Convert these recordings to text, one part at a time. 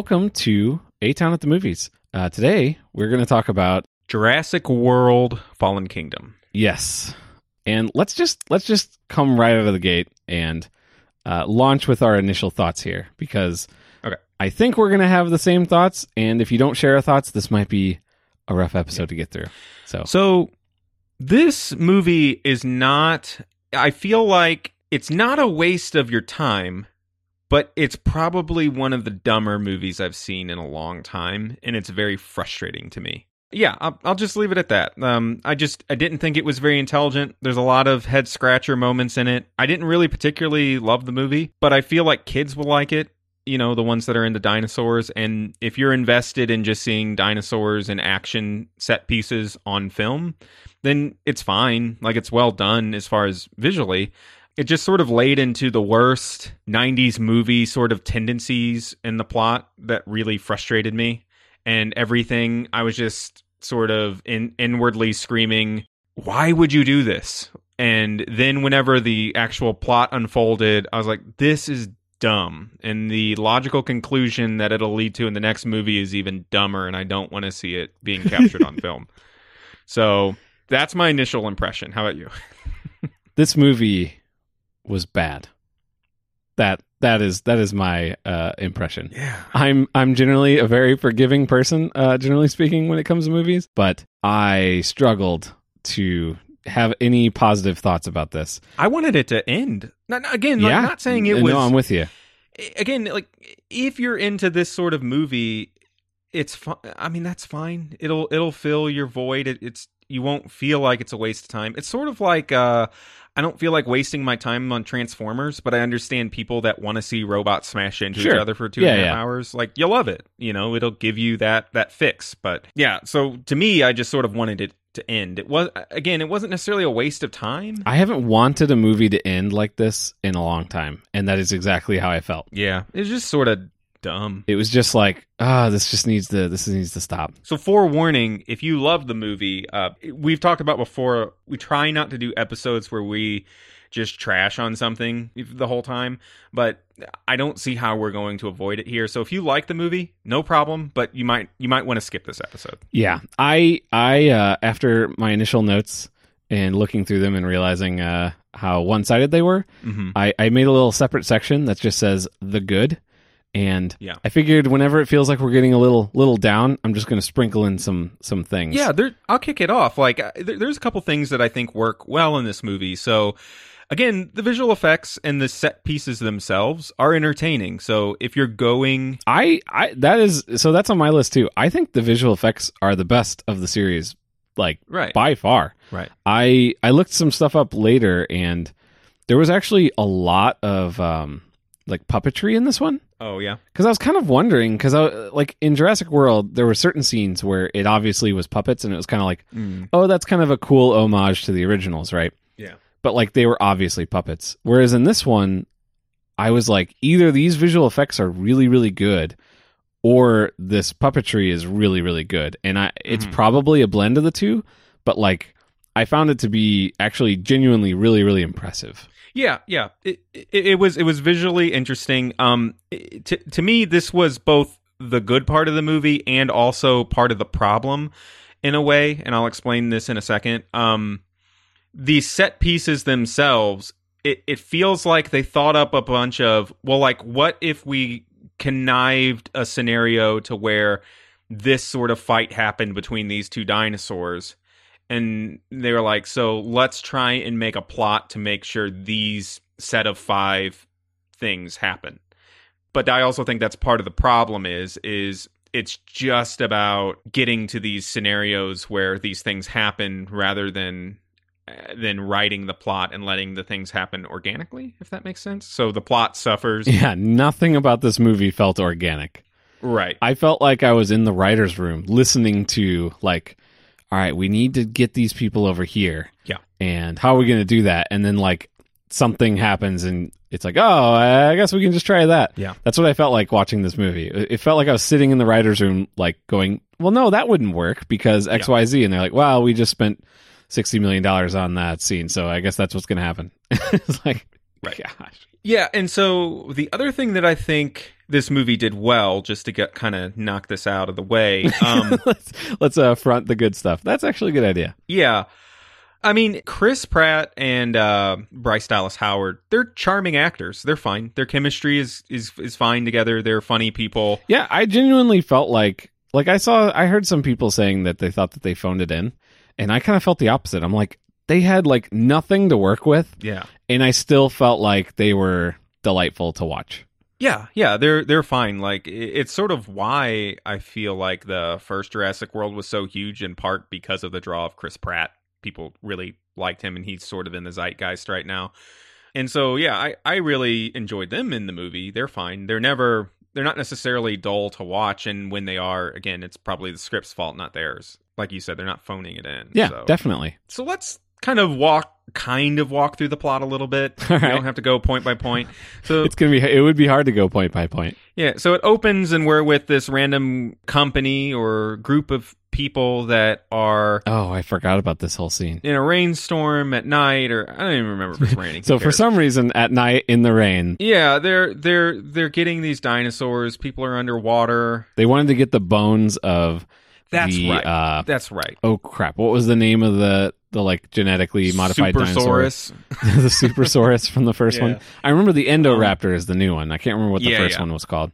welcome to A Town at the Movies. Uh, today, we're going to talk about Jurassic World Fallen Kingdom. yes, and let's just let's just come right out of the gate and uh, launch with our initial thoughts here because Okay. I think we're going to have the same thoughts. And if you don't share our thoughts, this might be a rough episode to get through. So, So, this movie is not, I feel like it's not a waste of your time, but it's probably one of the dumber movies I've seen in a long time. And it's very frustrating to me. Yeah, I'll, I'll just leave it at that. Um, I just I didn't think it was very intelligent. There's a lot of head scratcher moments in it. I didn't really particularly love the movie, but I feel like kids will like it. You know, the ones that are into dinosaurs, and if you're invested in just seeing dinosaurs and action set pieces on film, then it's fine. Like it's well done as far as visually. It just sort of laid into the worst 90s movie sort of tendencies in the plot that really frustrated me. And everything i was just sort of in inwardly screaming why would you do this? And then whenever the actual plot unfolded i was like this is dumb. And the logical conclusion that it'll lead to in the next movie is even dumber and i don't want to see it being captured on film. So that's my initial impression. How about you? This movie was bad. That that is that is my uh, impression. yeah I'm I'm generally a very forgiving person, uh, generally speaking, when it comes to movies. But I struggled to have any positive thoughts about this. i wanted it to end not, again like, yeah, not saying it no, was I'm with you. again like if you're into this sort of movie it's fine i mean that's fine it'll it'll fill your void it, it's you won't feel like it's a waste of time it's sort of like uh i don't feel like wasting my time on transformers but i understand people that want to see robots smash into Sure. each other for two and a half Yeah, yeah. hours like you'll love it you know it'll give you that that fix but yeah so to me i just sort of wanted it to end it was again it wasn't necessarily a waste of time I haven't wanted a movie to end like this in a long time, and that is exactly how I felt. yeah it's just sort of dumb It was just like, ah, this just needs to this needs to stop. So, forewarning, if you love the movie, uh, we've talked about before, we try not to do episodes where we just trash on something the whole time, but I don't see how we're going to avoid it here. So, if you like the movie, no problem, but you might you might want to skip this episode. Yeah, I I uh, after my initial notes and looking through them and realizing uh, how one sided they were, Mm-hmm. I, I made a little separate section that just says the good. And Yeah. I figured whenever it feels like we're getting a little little down, I'm just going to sprinkle in some some things. Yeah, there, I'll kick it off. Like, there, there's a couple things that I think work well in this movie. So, again, the visual effects and the set pieces themselves are entertaining. So, if you're going I I that is so that's on my list too. I think the visual effects are the best of the series, like right, by far. right, I I looked some stuff up later, and there was actually a lot of um like puppetry in this one. oh yeah, Because I was kind of wondering, because I like in Jurassic World, there were certain scenes where it obviously was puppets, and it was kind of like, Mm. oh, that's kind of a cool homage to the originals, right? yeah, But like they were obviously puppets. Whereas in this one, I was like, either these visual effects are really, really good, or this puppetry is really, really good. And I, it's Mhm. probably a blend of the two, but like I found it to be actually genuinely really, really impressive. Yeah, yeah. It, it, it was it was visually interesting. Um, to to me, this was both the good part of the movie and also part of the problem, in a way. And I'll explain this in a second. Um, the set pieces themselves, it it feels like they thought up a bunch of well, like what if we connived a scenario to where this sort of fight happened between these two dinosaurs and they were like, so let's try and make a plot to make sure these set of five things happen. But I also think that's part of the problem is is it's just about getting to these scenarios where these things happen rather than uh, than writing the plot and letting the things happen organically if that makes sense so the plot suffers Yeah, nothing about this movie felt organic. right I felt like I was in the writer's room listening to like, all right, we need to get these people over here. Yeah. And how are we going to do that? And then like something happens and it's like, oh, I guess we can just try that. Yeah. That's what I felt like watching this movie. It felt like I was sitting in the writer's room, like going, well, no, that wouldn't work because X, Y, Z. And they're like, well, we just spent $60 million on that scene. So I guess that's what's going to happen. it's like, Right. Gosh. Yeah, and so the other thing that I think this movie did well, just to get kind of knock this out of the way, um, let's let's uh, front the good stuff. That's actually a good idea. yeah. I mean, Chris Pratt and uh, Bryce Dallas Howard, they're charming actors. They're fine. Their chemistry is is is fine together. They're funny people. Yeah, I genuinely felt like like I saw I heard some people saying that they thought that they phoned it in, and I kind of felt the opposite. I'm like they had like nothing to work with, Yeah. and I still felt like they were delightful to watch. Yeah, yeah, they're they're fine. Like it's sort of why I feel like the first Jurassic World was so huge in part because of the draw of Chris Pratt. People really liked him, and he's sort of in the zeitgeist right now. And so, yeah, I I really enjoyed them in the movie. They're fine. They're never they're not necessarily dull to watch, and when they are, again, it's probably the script's fault, not theirs. Like you said, they're not phoning it in. Yeah, so. definitely. So let's kind of walk kind of walk through the plot a little bit. All We right. don't have to go point by point. So It's gonna be it would be hard to go point by point. yeah, so it opens and we're with this random company or group of people that are Oh, I forgot about this whole scene. in a rainstorm at night or I don't even remember if it's raining. So for some reason, at night in the rain, Yeah, they're they're they're getting these dinosaurs. People are underwater. they wanted to get the bones of That's the right. uh That's right. oh crap, what was the name of the the like genetically modified dinosaur? The Supersaurus from the first Yeah. one. I remember the Indoraptor is the new one. I can't remember what the Yeah, first yeah. one was called.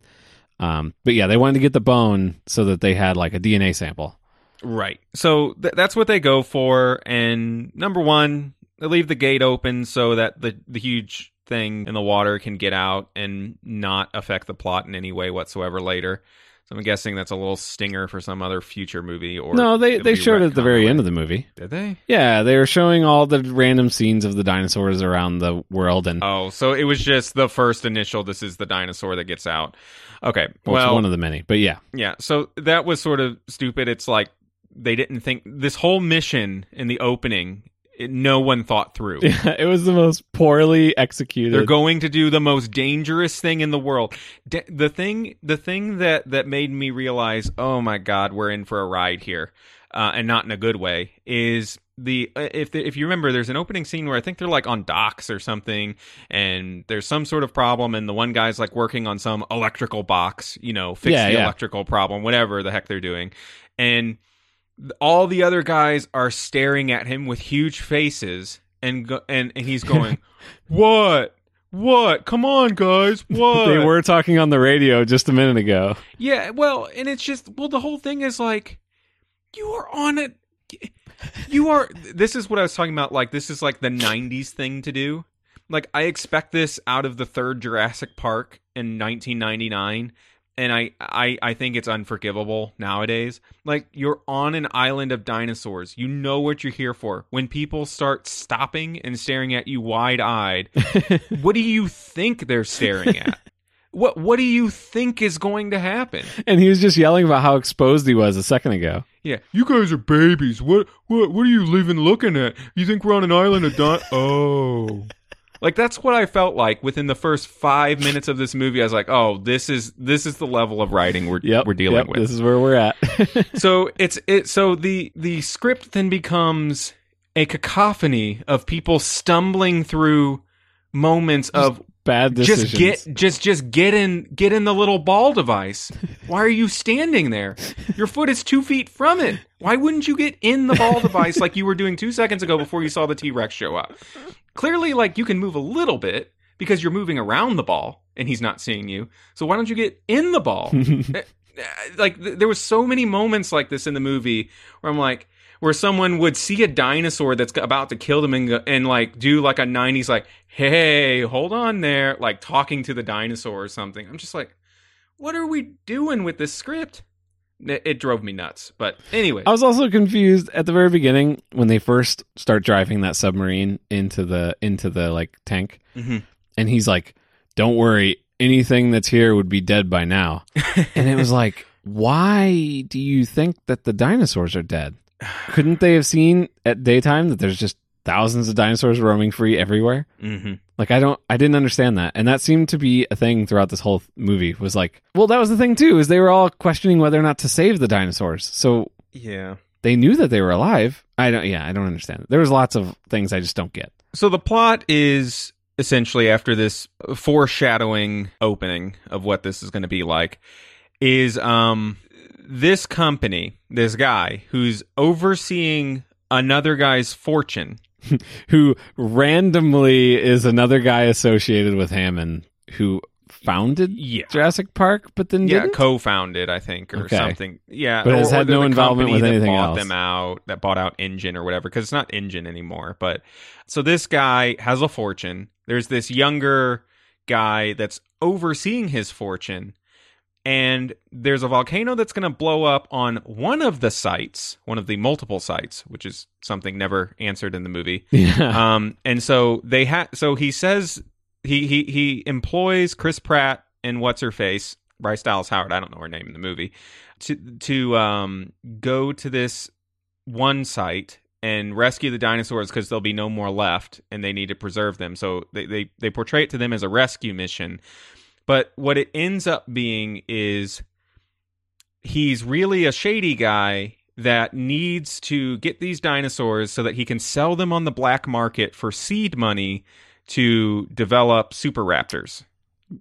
Um, but yeah, they wanted to get the bone so that they had like a DNA sample. Right. So th- that's what they go for. And number one, they leave the gate open so that the the huge thing in the water can get out and not affect the plot in any way whatsoever later. So I'm guessing that's a little stinger for some other future movie. Or no, they they showed it at the very end of the movie. Did they? Yeah, they were showing all the random scenes of the dinosaurs around the world, and Oh, so it was just the first initial. This is the dinosaur that gets out. Okay. well, Well, one of the many. But yeah, Yeah, so that was sort of stupid. It's like they didn't think this whole mission in the opening. It, no one thought through. Yeah, it was the most poorly executed. They're going to do the most dangerous thing in the world. D- the thing, the thing that that made me realize, oh my god, we're in for a ride here, uh, and not in a good way. Is the uh, if the, if you remember, there's an opening scene where I think they're like on docks or something, and there's some sort of problem, and the one guy's like working on some electrical box, you know, fix Yeah, the yeah. electrical problem, whatever the heck they're doing, and all the other guys are staring at him with huge faces and go- and and he's going what? What? Come on guys what? they were talking on the radio just a minute ago. yeah well and it's just well the whole thing is like you are on it. You are this is what i was talking about like this is like the 90s thing to do. Like i expect this out of the third jurassic park in 1999 and I, I I think it's unforgivable nowadays. Like you're on an island of dinosaurs. You know what you're here for. When people start stopping and staring at you wide-eyed, what do you think they're staring at? What what do you think is going to happen? And he was just yelling about how exposed he was a second ago. Yeah, you guys are babies. What what what are you leaving looking at? You think we're on an island of di- Oh. Like that's what I felt like within the first 5 minutes of this movie. I was like, "Oh, this is this is the level of writing we're Yep, we're dealing yep, with." This is where we're at. so it's it so the the script then becomes a cacophony of people stumbling through moments of Bad decisions. just get just just get in get in the little ball device why are you standing there your foot is two feet from it why wouldn't you get in the ball device like you were doing two seconds ago before you saw the t-rex show up clearly like you can move a little bit because you're moving around the ball and he's not seeing you. So why don't you get in the ball? Eh, eh, like th- there was so many moments like this in the movie where i'm like where someone would see a dinosaur that's about to kill them and, and like do like a 90s like hey hold on there like talking to the dinosaur or something. I'm just like what are we doing with this script it, drove me nuts but anyway I was also confused at the very beginning when they first start driving that submarine into the into the like tank, Mhm. and he's like, "Don't worry, anything that's here would be dead by now." and it was like, why do you think that the dinosaurs are dead? Couldn't they have seen at daytime that there's just thousands of dinosaurs roaming free everywhere? hmm Like I don't, I didn't understand that, and that seemed to be a thing throughout this whole movie. Was like, well, that was the thing too, is they were all questioning whether or not to save the dinosaurs. So yeah they knew that they were alive. I don't. Yeah, I don't understand. There was lots of things I just don't get. so the plot is essentially after this foreshadowing opening of what this is going to be like is um this company, this guy who's overseeing another guy's fortune. Who randomly is another guy associated with Hammond who founded Yeah. Jurassic Park, but then Yeah, didn't? co-founded, I think, or Okay. something. Yeah, But or, has had no involvement with that bought else. them out, that bought out InGen or whatever, because it's not InGen anymore. But so this guy has a fortune. There's this younger guy that's overseeing his fortune, and there's a volcano that's going to blow up on one of the sites, one of the multiple sites, which is something never answered in the movie. Yeah. Um, and so they ha so he says he he he employs Chris Pratt and what's her face Bryce Dallas Howard. I don't know her name in the movie to to um go to this one site and rescue the dinosaurs because there'll be no more left and they need to preserve them. So they, they they portray it to them as a rescue mission. But what it ends up being is he's really a shady guy that needs to get these dinosaurs so that he can sell them on the black market for seed money to develop super raptors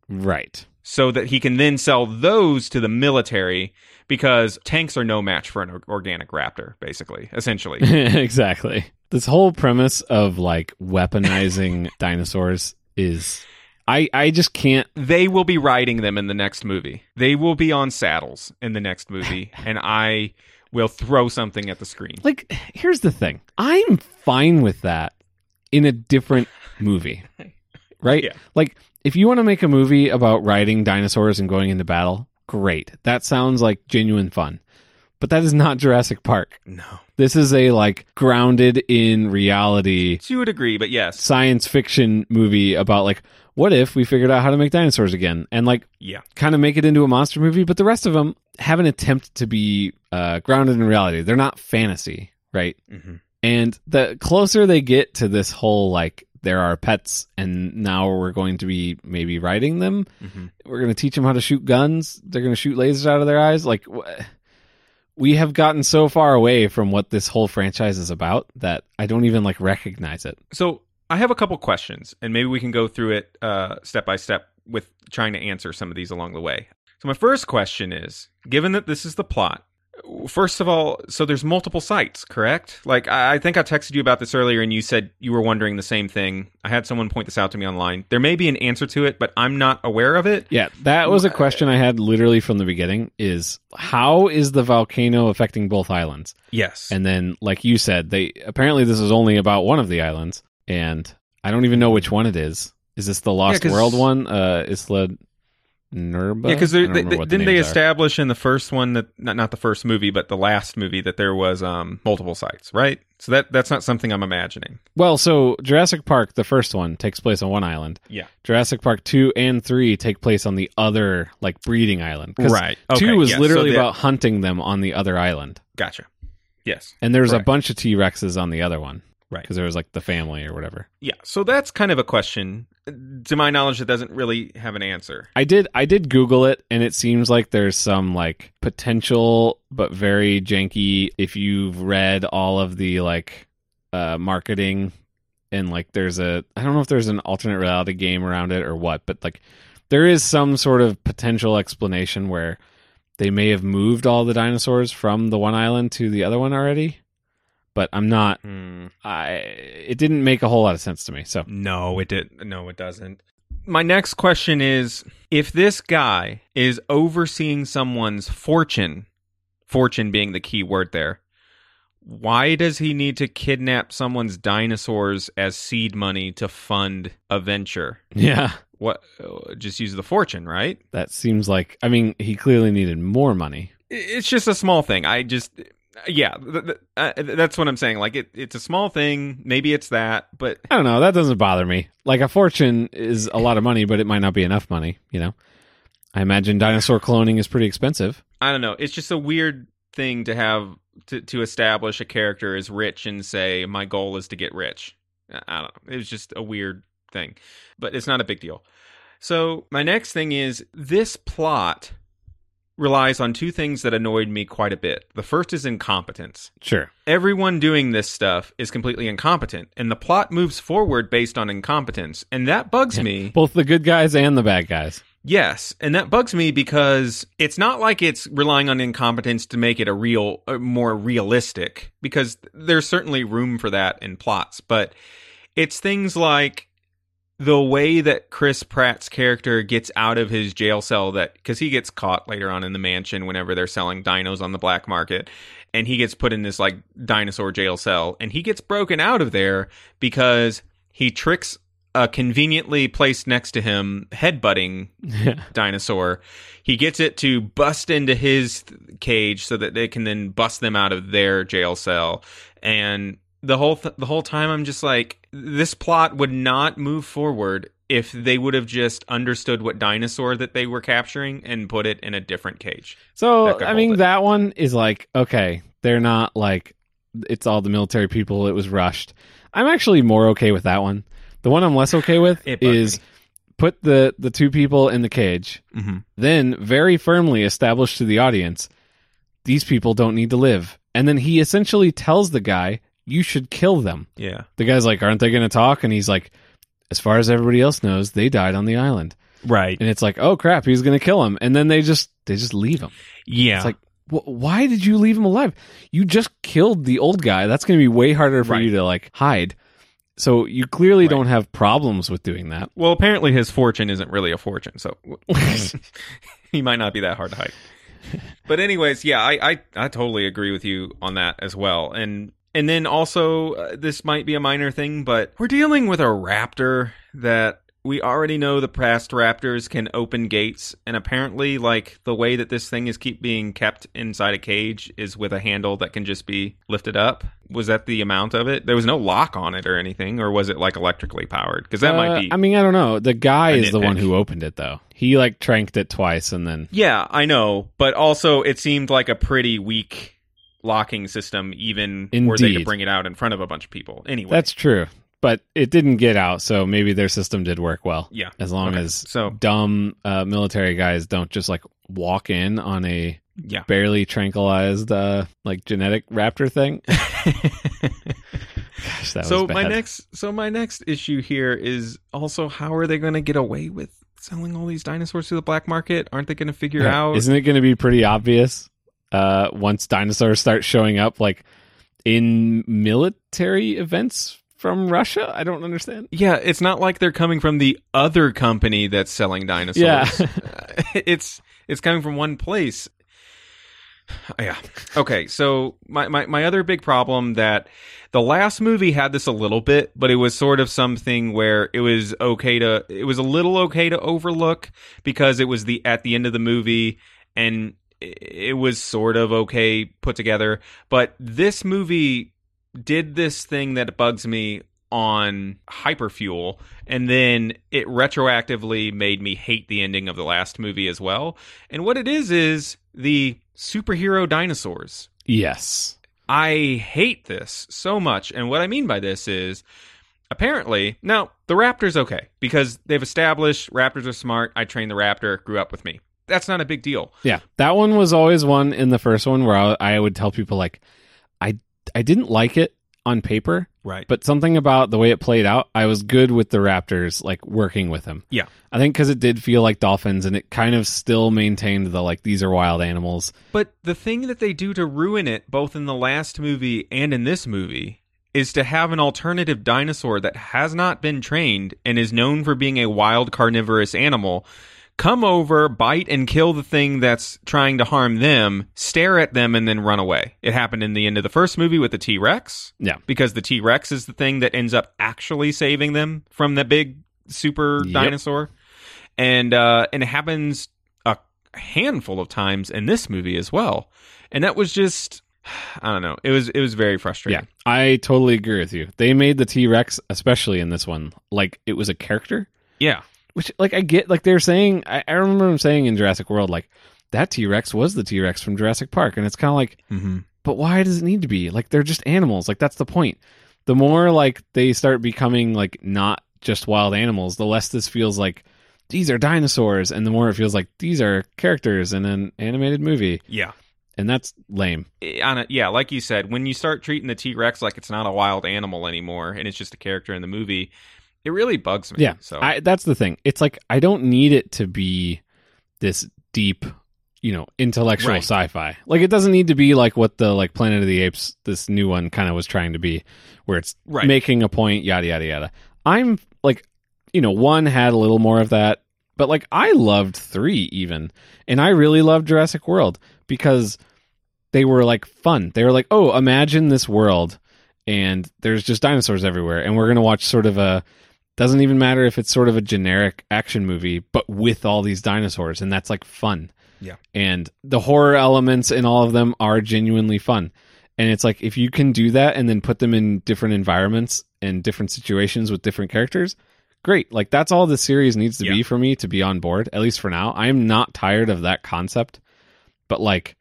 right. so that he can then sell those to the military because tanks are no match for an organic raptor basically essentially exactly. This whole premise of like weaponizing dinosaurs is I I just can't they will be riding them in the next movie they will be on saddles in the next movie and i will throw something at the screen like here's the thing. I'm fine with that in a different movie. Right? Yeah. Like if you want to make a movie about riding dinosaurs and going into battle, great. That sounds like genuine fun. But that is not Jurassic Park. no This is a like grounded in reality you would agree but yes science fiction movie about like what if we figured out how to make dinosaurs again and like yeah. kind of make it into a monster movie but the rest of them have an attempt to be uh, grounded in reality. They're not fantasy right? Hmm and the closer they get to this whole like there are pets and now we're going to be maybe riding them hmm we're going to teach them how to shoot guns they're going to shoot lasers out of their eyes like wh- we have gotten so far away from what this whole franchise is about that i don't even like recognize it. So I have a couple questions, and maybe we can go through it uh, step by step with trying to answer some of these along the way. So my first question is: Given that this is the plot, first of all, so there's multiple sites, correct? Like I I think I texted you about this earlier, and you said you were wondering the same thing. I had someone point this out to me online. There may be an answer to it, but I'm not aware of it. Yeah, that was a question I had literally from the beginning is how is the volcano affecting both islands? Yes, And then like you said, they apparently this is only about one of the islands and I don't even know which one it is. Is this the Lost 'cause- World one? Uh Isla Nublar? Yeah, because they, they, the didn't they names are. establish in the first one that not not the first movie, but the last movie that there was um multiple sites, right? So that that's not something I'm imagining. Well, so Jurassic Park, the first one, takes place on one island. Yeah. Jurassic Park 2 and 3 take place on the other like breeding island. Right. 2 was yes, literally so about hunting them on the other island. Gotcha. Yes. And there's Correct. a bunch of T-Rexes on the other one. Right. Because there was like the family or whatever. Yeah. So that's kind of a question. To my knowledge, it doesn't really have an answer. I did I did Google it and it seems like there's some like potential but very janky if you've read all of the like uh marketing and like there's a I don't know if there's an alternate reality game around it or what, but like there is some sort of potential explanation where they may have moved all the dinosaurs from the one island to the other one already. But I'm not Hmm. I it didn't make a whole lot of sense to me. So No, it did. No, it doesn't. My next question is: If this guy is overseeing someone's fortune, fortune being the key word there, why does he need to kidnap someone's dinosaurs as seed money to fund a venture? yeah. What? Just use the fortune, right? That seems like I mean he clearly needed more money. it's just a small thing. I just, yeah, th- th- uh, that's what I'm saying. Like it, it's a small thing. Maybe it's that, but I don't know. That doesn't bother me. Like a fortune is a lot of money, but it might not be enough money. You know, I imagine dinosaur cloning is pretty expensive. I don't know. It's just a weird thing to have to to establish a character as rich and say my goal is to get rich. I I don't know. It was just a weird thing, but it's not a big deal. So my next thing is this plot relies on two things that annoyed me quite a bit. The first is incompetence. Sure. Everyone doing this stuff is completely incompetent, and the plot moves forward based on incompetence, and that bugs me. Both the good guys and the bad guys. Yes, and that bugs me because it's not like it's relying on incompetence to make it a real, uh, more realistic. Because there's certainly room for that in plots, but it's things like the way that Chris Pratt's character gets out of his jail cell that because he gets caught later on in the mansion whenever they're selling dinos on the black market and he gets put in this like dinosaur jail cell and he gets broken out of there because he tricks a conveniently placed next to him headbutting dinosaur. He gets it to bust into his cage so that they can then bust them out of their jail cell. And the whole th- the whole time I'm just like this plot would not move forward if they would have just understood what dinosaur that they were capturing and put it in a different cage. So I mean it. that one is like okay, they're not like it's all the military people. It was rushed. I'm actually more okay with that one. The one I'm less okay with is me. put the the two people in the cage, Mm-hmm. then very firmly establish to the audience these people don't need to live, and then he essentially tells the guy you should kill them. Yeah. The guy's like, aren't they going to talk? And he's like, as far as everybody else knows, they died on the island. Right. And it's like, oh crap, he's going to kill him. And then they just they just leave him. Yeah. It's like, wh- why did you leave him alive? You just killed the old guy. That's going to be way harder for Right. you to like hide. So you clearly Right. don't have problems with doing that. well, apparently his fortune isn't really a fortune, so he might not be that hard to hide. But anyways, yeah, I, I I totally agree with you on that as well. And and then also uh, this might be a minor thing, but we're dealing with a raptor that we already know the past raptors can open gates and apparently like the way that this thing is keep being kept inside a cage is with a handle that can just be lifted up. Was that the amount of it? There was no lock on it or anything or was it like electrically powered? Cuz that Uh, might be I mean, I don't know. The guy is the one who opened it, though. He like tranked it twice, and then Yeah, I know, but also it seemed like a pretty weak locking system, even were they to bring it out in front of a bunch of people. Anyway, that's true. But it didn't get out, so maybe their system did work well. yeah. As long Okay, as so dumb uh, military guys don't just like walk in on a yeah. barely tranquilized uh, like genetic raptor thing. Gosh, that so was my next, so my next issue here is also how are they going to get away with selling all these dinosaurs to the black market? Aren't they going to figure Yeah. out? Isn't it going to be pretty obvious uh, once dinosaurs start showing up, like in military events from Russia? I don't understand. yeah, it's not like they're coming from the other company that's selling dinosaurs. Yeah. it's it's coming from one place. Yeah. Okay. So my, my my other big problem that the last movie had this a little bit, but it was sort of something where it was okay to it was a little okay to overlook because it was the at the end of the movie and it was sort of okay put together. But this movie did this thing that bugs me on hyperfuel and then it retroactively made me hate the ending of the last movie as well and what it is is the superhero dinosaurs Yes. i hate this so much and what i mean by this is apparently now the raptor's okay because they've established raptors are smart i trained the raptor grew up with me that's not a big deal Yeah, that one was always one in the first one where I, I would tell people like, I I didn't like it on paper, right but something about the way it played out, I was good with the Raptors like working with them. Yeah. I think because it did feel like dolphins, and it kind of still maintained the like these are wild animals. But the thing that they do to ruin it, both in the last movie and in this movie, is to have an alternative dinosaur that has not been trained and is known for being a wild carnivorous animal come over, bite, and kill the thing that's trying to harm them, stare at them, and then run away. It happened in the end of the first movie with the T Rex. Yeah. Because the T Rex is the thing that ends up actually saving them from the big super Yep. dinosaur. And uh and it happens a handful of times in this movie as well. And that was just I don't know. It was it was very frustrating. Yeah, I totally agree with you. They made the T Rex, especially in this one, like it was a character. Yeah. Which, like, I get, like they're saying. I, I remember them saying in Jurassic World, like that T Rex was the T Rex from Jurassic Park, and it's kind of like, Mm-hmm. but why does it need to be? Like they're just animals. Like that's the point. The more like they start becoming like not just wild animals, the less this feels like these are dinosaurs, and the more it feels like these are characters in an animated movie, Yeah. and that's lame. On a, yeah, like you said, when you start treating the T Rex like it's not a wild animal anymore and it's just a character in the movie, it really bugs me. Yeah, So I, that's the thing. It's like I don't need it to be this deep, you know, intellectual Right. sci-fi. Like it doesn't need to be like what the like Planet of the Apes, this new one, kind of was trying to be, where it's Right. making a point, yada yada yada. I'm like, you know, one had a little more of that, but like I loved three even, and I really loved Jurassic World because they were like fun. They were like, oh, imagine this world, and there's just dinosaurs everywhere, and we're gonna watch sort of a doesn't even matter if it's sort of a generic action movie, but with all these dinosaurs, and that's like fun. Yeah. And the horror elements in all of them are genuinely fun. And it's like if you can do that and then put them in different environments and different situations with different characters, great. Like that's all the series needs to Yeah. be for me to be on board, at least for now. I am not tired of that concept. But like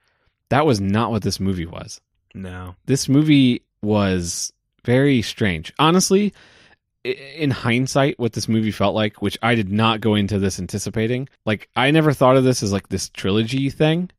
that was not what this movie was no. this movie was very strange. Honestly, in hindsight, what this movie felt like, which I did not go into this anticipating, like I never thought of this as like this trilogy thing.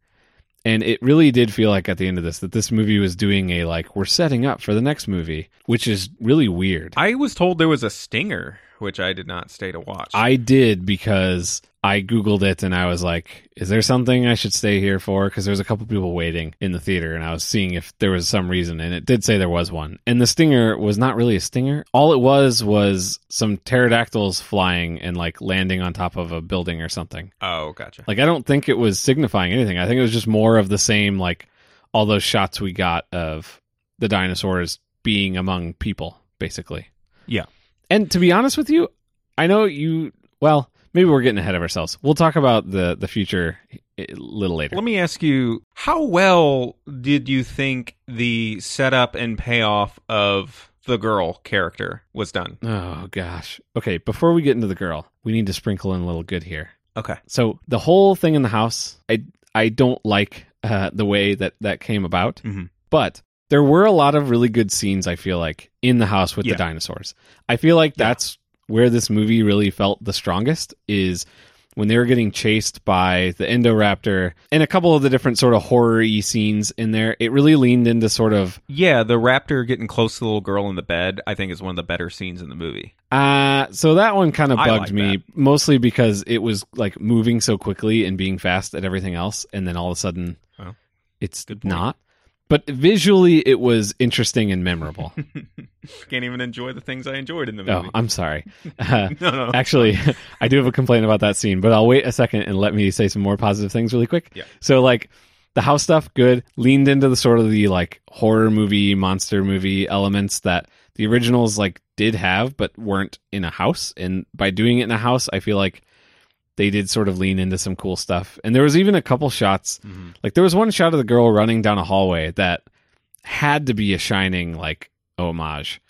And it really did feel like at the end of this that this movie was doing a like we're setting up for the next movie, which is really weird. I was told there was a stinger, which I did not stay to watch. I did because I googled it and I was like, "Is there something I should stay here for?" Because there's a couple people waiting in the theater, and I was seeing if there was some reason, and it did say there was one. And the stinger was not really a stinger. All it was was some pterodactyls flying and like landing on top of a building or something. oh, gotcha. Like I don't think it was signifying anything. I think it was just more of the same, like all those shots we got of the dinosaurs being among people, basically. Yeah. And to be honest with you, I know you. Well, maybe we're getting ahead of ourselves. We'll talk about the the future a little later. Let me ask you, how well did you think the setup and payoff of the girl character was done? Oh gosh. Okay, before we get into the girl, we need to sprinkle in a little good here. Okay. So the whole thing in the house, I I don't like uh, the way that that came about, Mhm. but there were a lot of really good scenes. I feel like in the house with Yeah. the dinosaurs. I feel like Yeah. that's where this movie really felt the strongest is when they were getting chased by the Indoraptor and a couple of the different sort of horror-y scenes in there. It really leaned into sort of Yeah, the raptor getting close to the little girl in the bed, I think is one of the better scenes in the movie. Uh so that one kind of bugged like me mostly because it was like moving so quickly and being fast at everything else and then all of a sudden Oh, it's not. But visually it was interesting and memorable. Can't even enjoy the things I enjoyed in the oh, movie. I'm sorry. Uh, no, no. actually, I do have a complaint about that scene, but I'll wait a second and let me say some more positive things really quick. Yeah. So like the house stuff good, leaned into the sort of the like horror movie, monster movie elements that the originals like did have but weren't in a house and by doing it in a house, I feel like they did sort of lean into some cool stuff. And there was even a couple shots Mhm. like there was one shot of the girl running down a hallway that had to be a shining like homage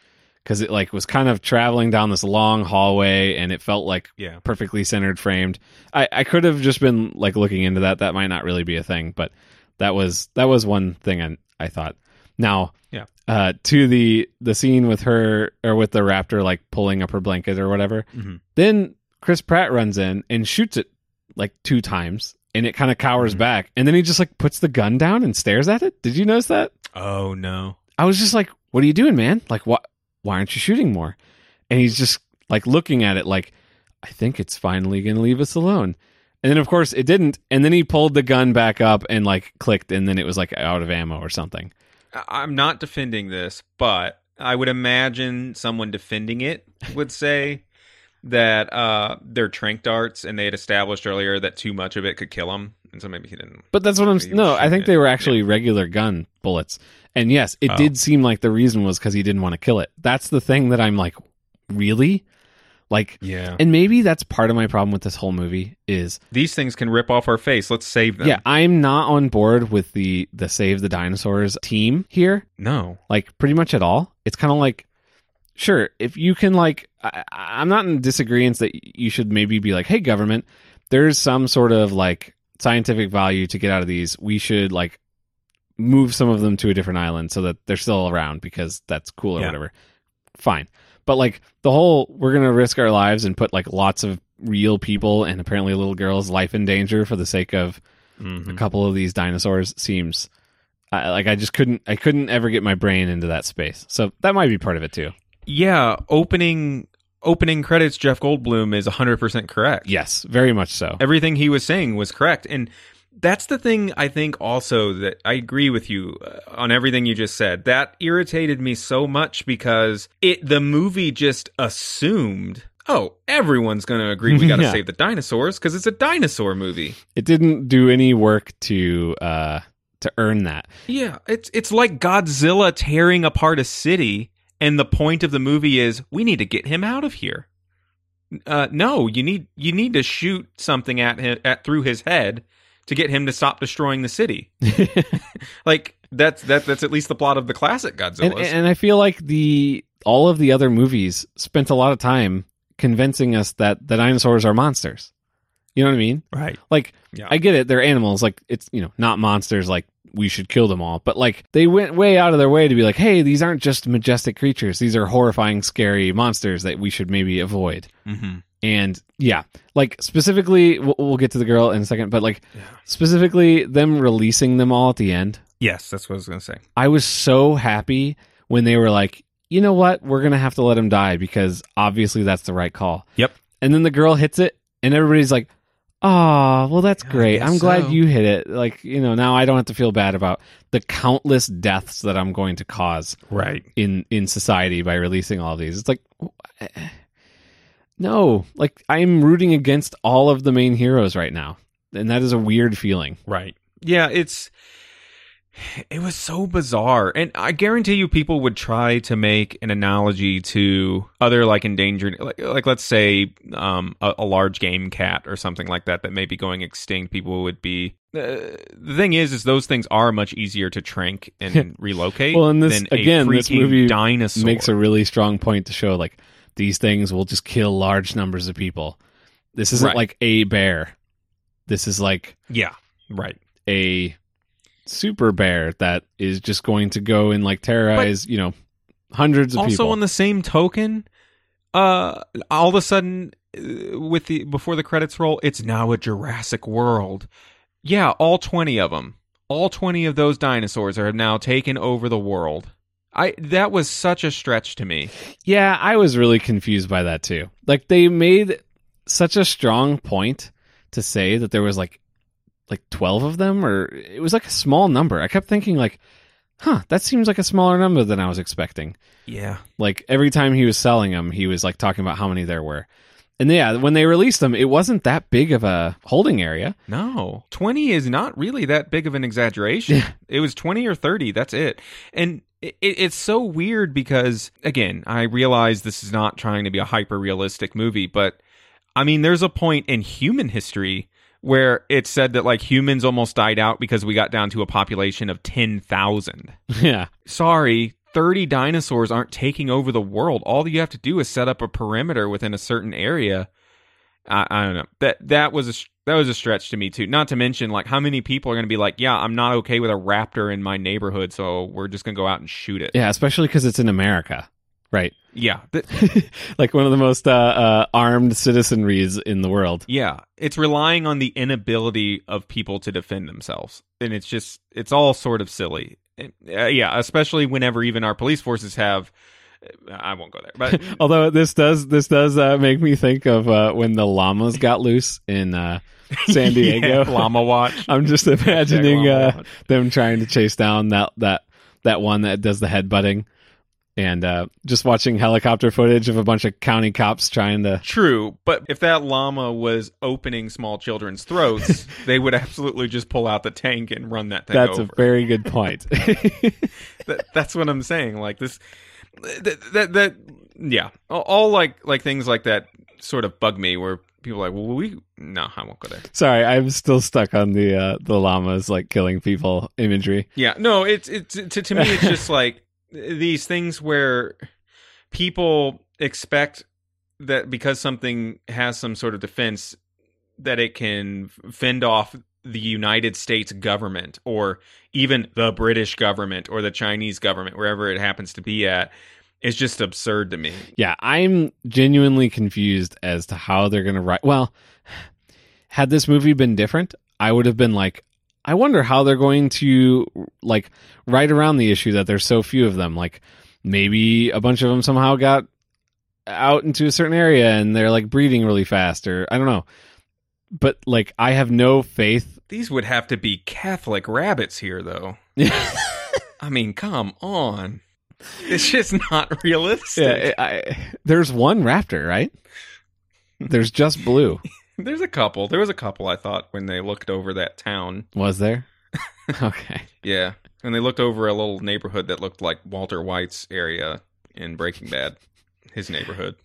because it like was kind of traveling down this long hallway and it felt like Yeah. perfectly centered framed. I, I could have just been like looking into that. That might not really be a thing, but that was that was one thing I, I thought. Now, Yeah. uh, to the the scene with her or with the raptor like pulling up her blanket or whatever. Mhm. Then Chris Pratt runs in and shoots it like two times, and it kind of cowers Mhm. back, and then he just like puts the gun down and stares at it. Did you notice that? Oh no. I was just like, "What are you doing, man? Like, what? Why aren't you shooting more?" And he's just like looking at it, like, "I think it's finally going to leave us alone." And then, of course, it didn't. And then he pulled the gun back up and like clicked, and then it was like out of ammo or something. I'm not defending this, but I would imagine someone defending it would say that uh, they're trank darts, and they had established earlier that too much of it could kill him, and so maybe he didn't. But that's what I'm. No, I think it. they were actually regular gun bullets. And yes, it Oh. did seem like the reason was because he didn't want to kill it. That's the thing that I'm like, really, like, Yeah. and maybe that's part of my problem with this whole movie is These things can rip off our face. Let's save them. yeah, I'm not on board with the the save the dinosaurs team here, No. like pretty much at all. It's kind of like, sure, if you can like, I, I'm not in disagreement that you should maybe be like, hey, government, there's some sort of like scientific value to get out of these. We should like move some of them to a different island so that they're still around because that's cool or Yeah. whatever. Fine. But like the whole we're going to risk our lives and put like lots of real people and apparently a little girl's life in danger for the sake of a Mhm. couple of these dinosaurs seems I like I just couldn't I couldn't ever get my brain into that space. So that might be part of it too. Yeah, opening opening credits. Jeff Goldblum is hundred percent correct. Yes, very much so. everything he was saying was correct and that's the thing i think also that i agree with you uh, on everything you just said that irritated me so much because it the movie just assumed oh everyone's going to agree we got to Yeah. save the dinosaurs because it's a dinosaur movie It didn't do any work to uh to earn that. yeah it's it's like godzilla tearing apart a city and the point of the movie is we need to get him out of here uh, no, you need you need to shoot something at him at through his head to get him to stop destroying the city. like that's that that's at least the plot of the classic Godzilla. and, and I feel like the all of the other movies spent a lot of time convincing us that the dinosaurs are monsters. You know what I mean? right. Like Yeah. I get it, they're animals, like it's you know, not monsters like we should kill them all. But like they went way out of their way to be like, hey, these aren't just majestic creatures. These are horrifying, scary monsters that we should maybe avoid. Mm-hmm. And yeah, like specifically, we'll, we'll get to the girl in a second, but like specifically them releasing them all at the end. Yes, that's what I was going to say. I was so happy when they were like, you know what, we're gonna have to let him die because obviously that's the right call. Yep. And then the girl hits it, and everybody's like, "Oh, well, that's great. I'm glad so." you hit it. Like, you know, now I don't have to feel bad about the countless deaths that I'm going to cause Right. in in society by releasing all these. It's like, eh, no, like I'm rooting against all of the main heroes right now, and that is a weird feeling. Right. Yeah, it's it was so bizarre. And I guarantee you people would try to make an analogy to other like endangered like, like let's say um a, a large game cat or something like that that may be going extinct. People would be uh, the thing is is those things are much easier to trank and relocate Well, and this- than a again, this movie dinosaur. makes a really strong point to show like these things will just kill large numbers of people. This isn't Right. like a bear. This is like yeah. Right. a super bear that is just going to go and like terrorize, you know, hundreds of also people. Also, on the same token uh all of a sudden uh, with the before the credits roll it's now a jurassic world yeah all 20 of them all 20 of those dinosaurs are now taken over the world i that was such a stretch to me yeah, I was really confused by that too. Like they made such a strong point to say that there was like like 12 of them or it was like a small number. I kept thinking like, "Huh, that seems like a smaller number than I was expecting." yeah like every time he was selling them he was like talking about how many there were and yeah when they released them it wasn't that big of a holding area No, 20 is not really that big of an exaggeration. Yeah. It was 20 or 30, that's it. And it, it's so weird because, again, I realize this is not trying to be a hyper realistic movie, but I mean, there's a point in human history where it said that like humans almost died out because we got down to a population of 10,000. yeah Sorry. 30 dinosaurs aren't taking over the world. All you have to do is set up a perimeter within a certain area. I, I don't know. That that was a that was a stretch to me too. Not to mention like how many people are going to be like, "Yeah, I'm not okay with a raptor in my neighborhood, so we're just going to go out and shoot it." yeah especially because it's in america right Yeah. Like one of the most uh, uh, armed citizenries in the world yeah. It's relying on the inability of people to defend themselves. And it's just it's all sort of silly. Uh, yeah, especially whenever even our police forces have I won't go there. But although this does this does uh, make me think of uh, when the llamas got loose in uh, san diego Yeah, llama watch. i'm just imagining uh, them trying to chase down that that that one that does the headbutting and uh, just watching helicopter footage of a bunch of county cops trying to True, but if that llama was opening small children's throats, they would absolutely just pull out the tank and run that thing that's over. a very good point That- that's what I'm saying. Like this, that, that, that yeah, all, all like like things like that sort of bug me. Where people are like, well, we no, I won't go there. sorry i'm still stuck on the uh, the llamas like killing people imagery Yeah, no, it's it's to, to me it's just like these things where people expect that because something has some sort of defense that it can fend off the United States government or even the British government or the Chinese government wherever it happens to be at is just absurd to me. Yeah, I'm genuinely confused as to how they're going to write. Well, had this movie been different, I would have been like, I wonder how they're going to like write around the issue that there's so few of them. Like maybe a bunch of them somehow got out into a certain area and they're like breeding really fast or I don't know. But like I have no faith. These would have to be Catholic rabbits here, though. I mean, come on. It's just not realistic. Yeah, I, there's one raptor, right? There's just blue. There's a couple. There was a couple I thought when they looked over that town. Was there? okay. Yeah. And they looked over a little neighborhood that looked like Walter White's area in Breaking Bad, his neighborhood.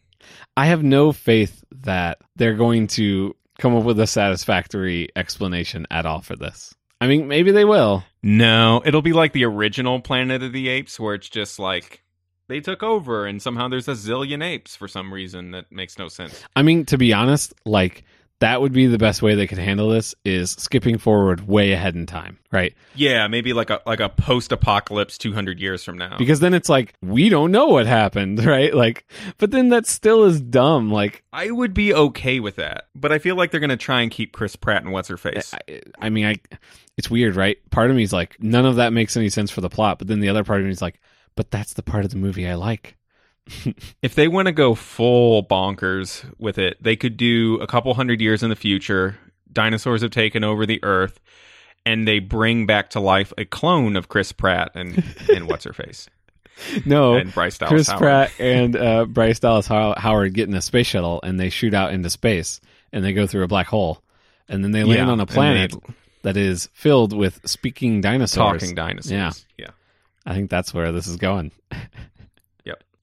I have no faith that they're going to come up with a satisfactory explanation at all for this. I mean, maybe they will. No, it'll be like the original Planet of the Apes, where it's just like they took over and somehow there's a zillion apes for some reason that makes no sense. I mean, to be honest, like that would be the best way they could handle this is skipping forward way ahead in time, right? Yeah, maybe like a like a post-apocalypse 200 years from now. Because then it's like we don't know what happened, right? Like but then that still is dumb. Like I would be okay with that, but I feel like they're going to try and keep Chris Pratt and what's her face. I, I mean, I it's weird, right? Part of me is like none of that makes any sense for the plot, but then the other part of me is like but that's the part of the movie I like. if they want to go full bonkers with it, they could do a couple hundred years in the future. Dinosaurs have taken over the Earth, and they bring back to life a clone of Chris Pratt and and what's her face. No, and Bryce Dallas Chris Howard. Pratt and uh, Bryce Dallas Howard get in a space shuttle and they shoot out into space and they go through a black hole and then they land Yeah, on a they- planet that is filled with speaking dinosaurs. talking dinosaurs. Yeah. yeah, I think that's where this is going.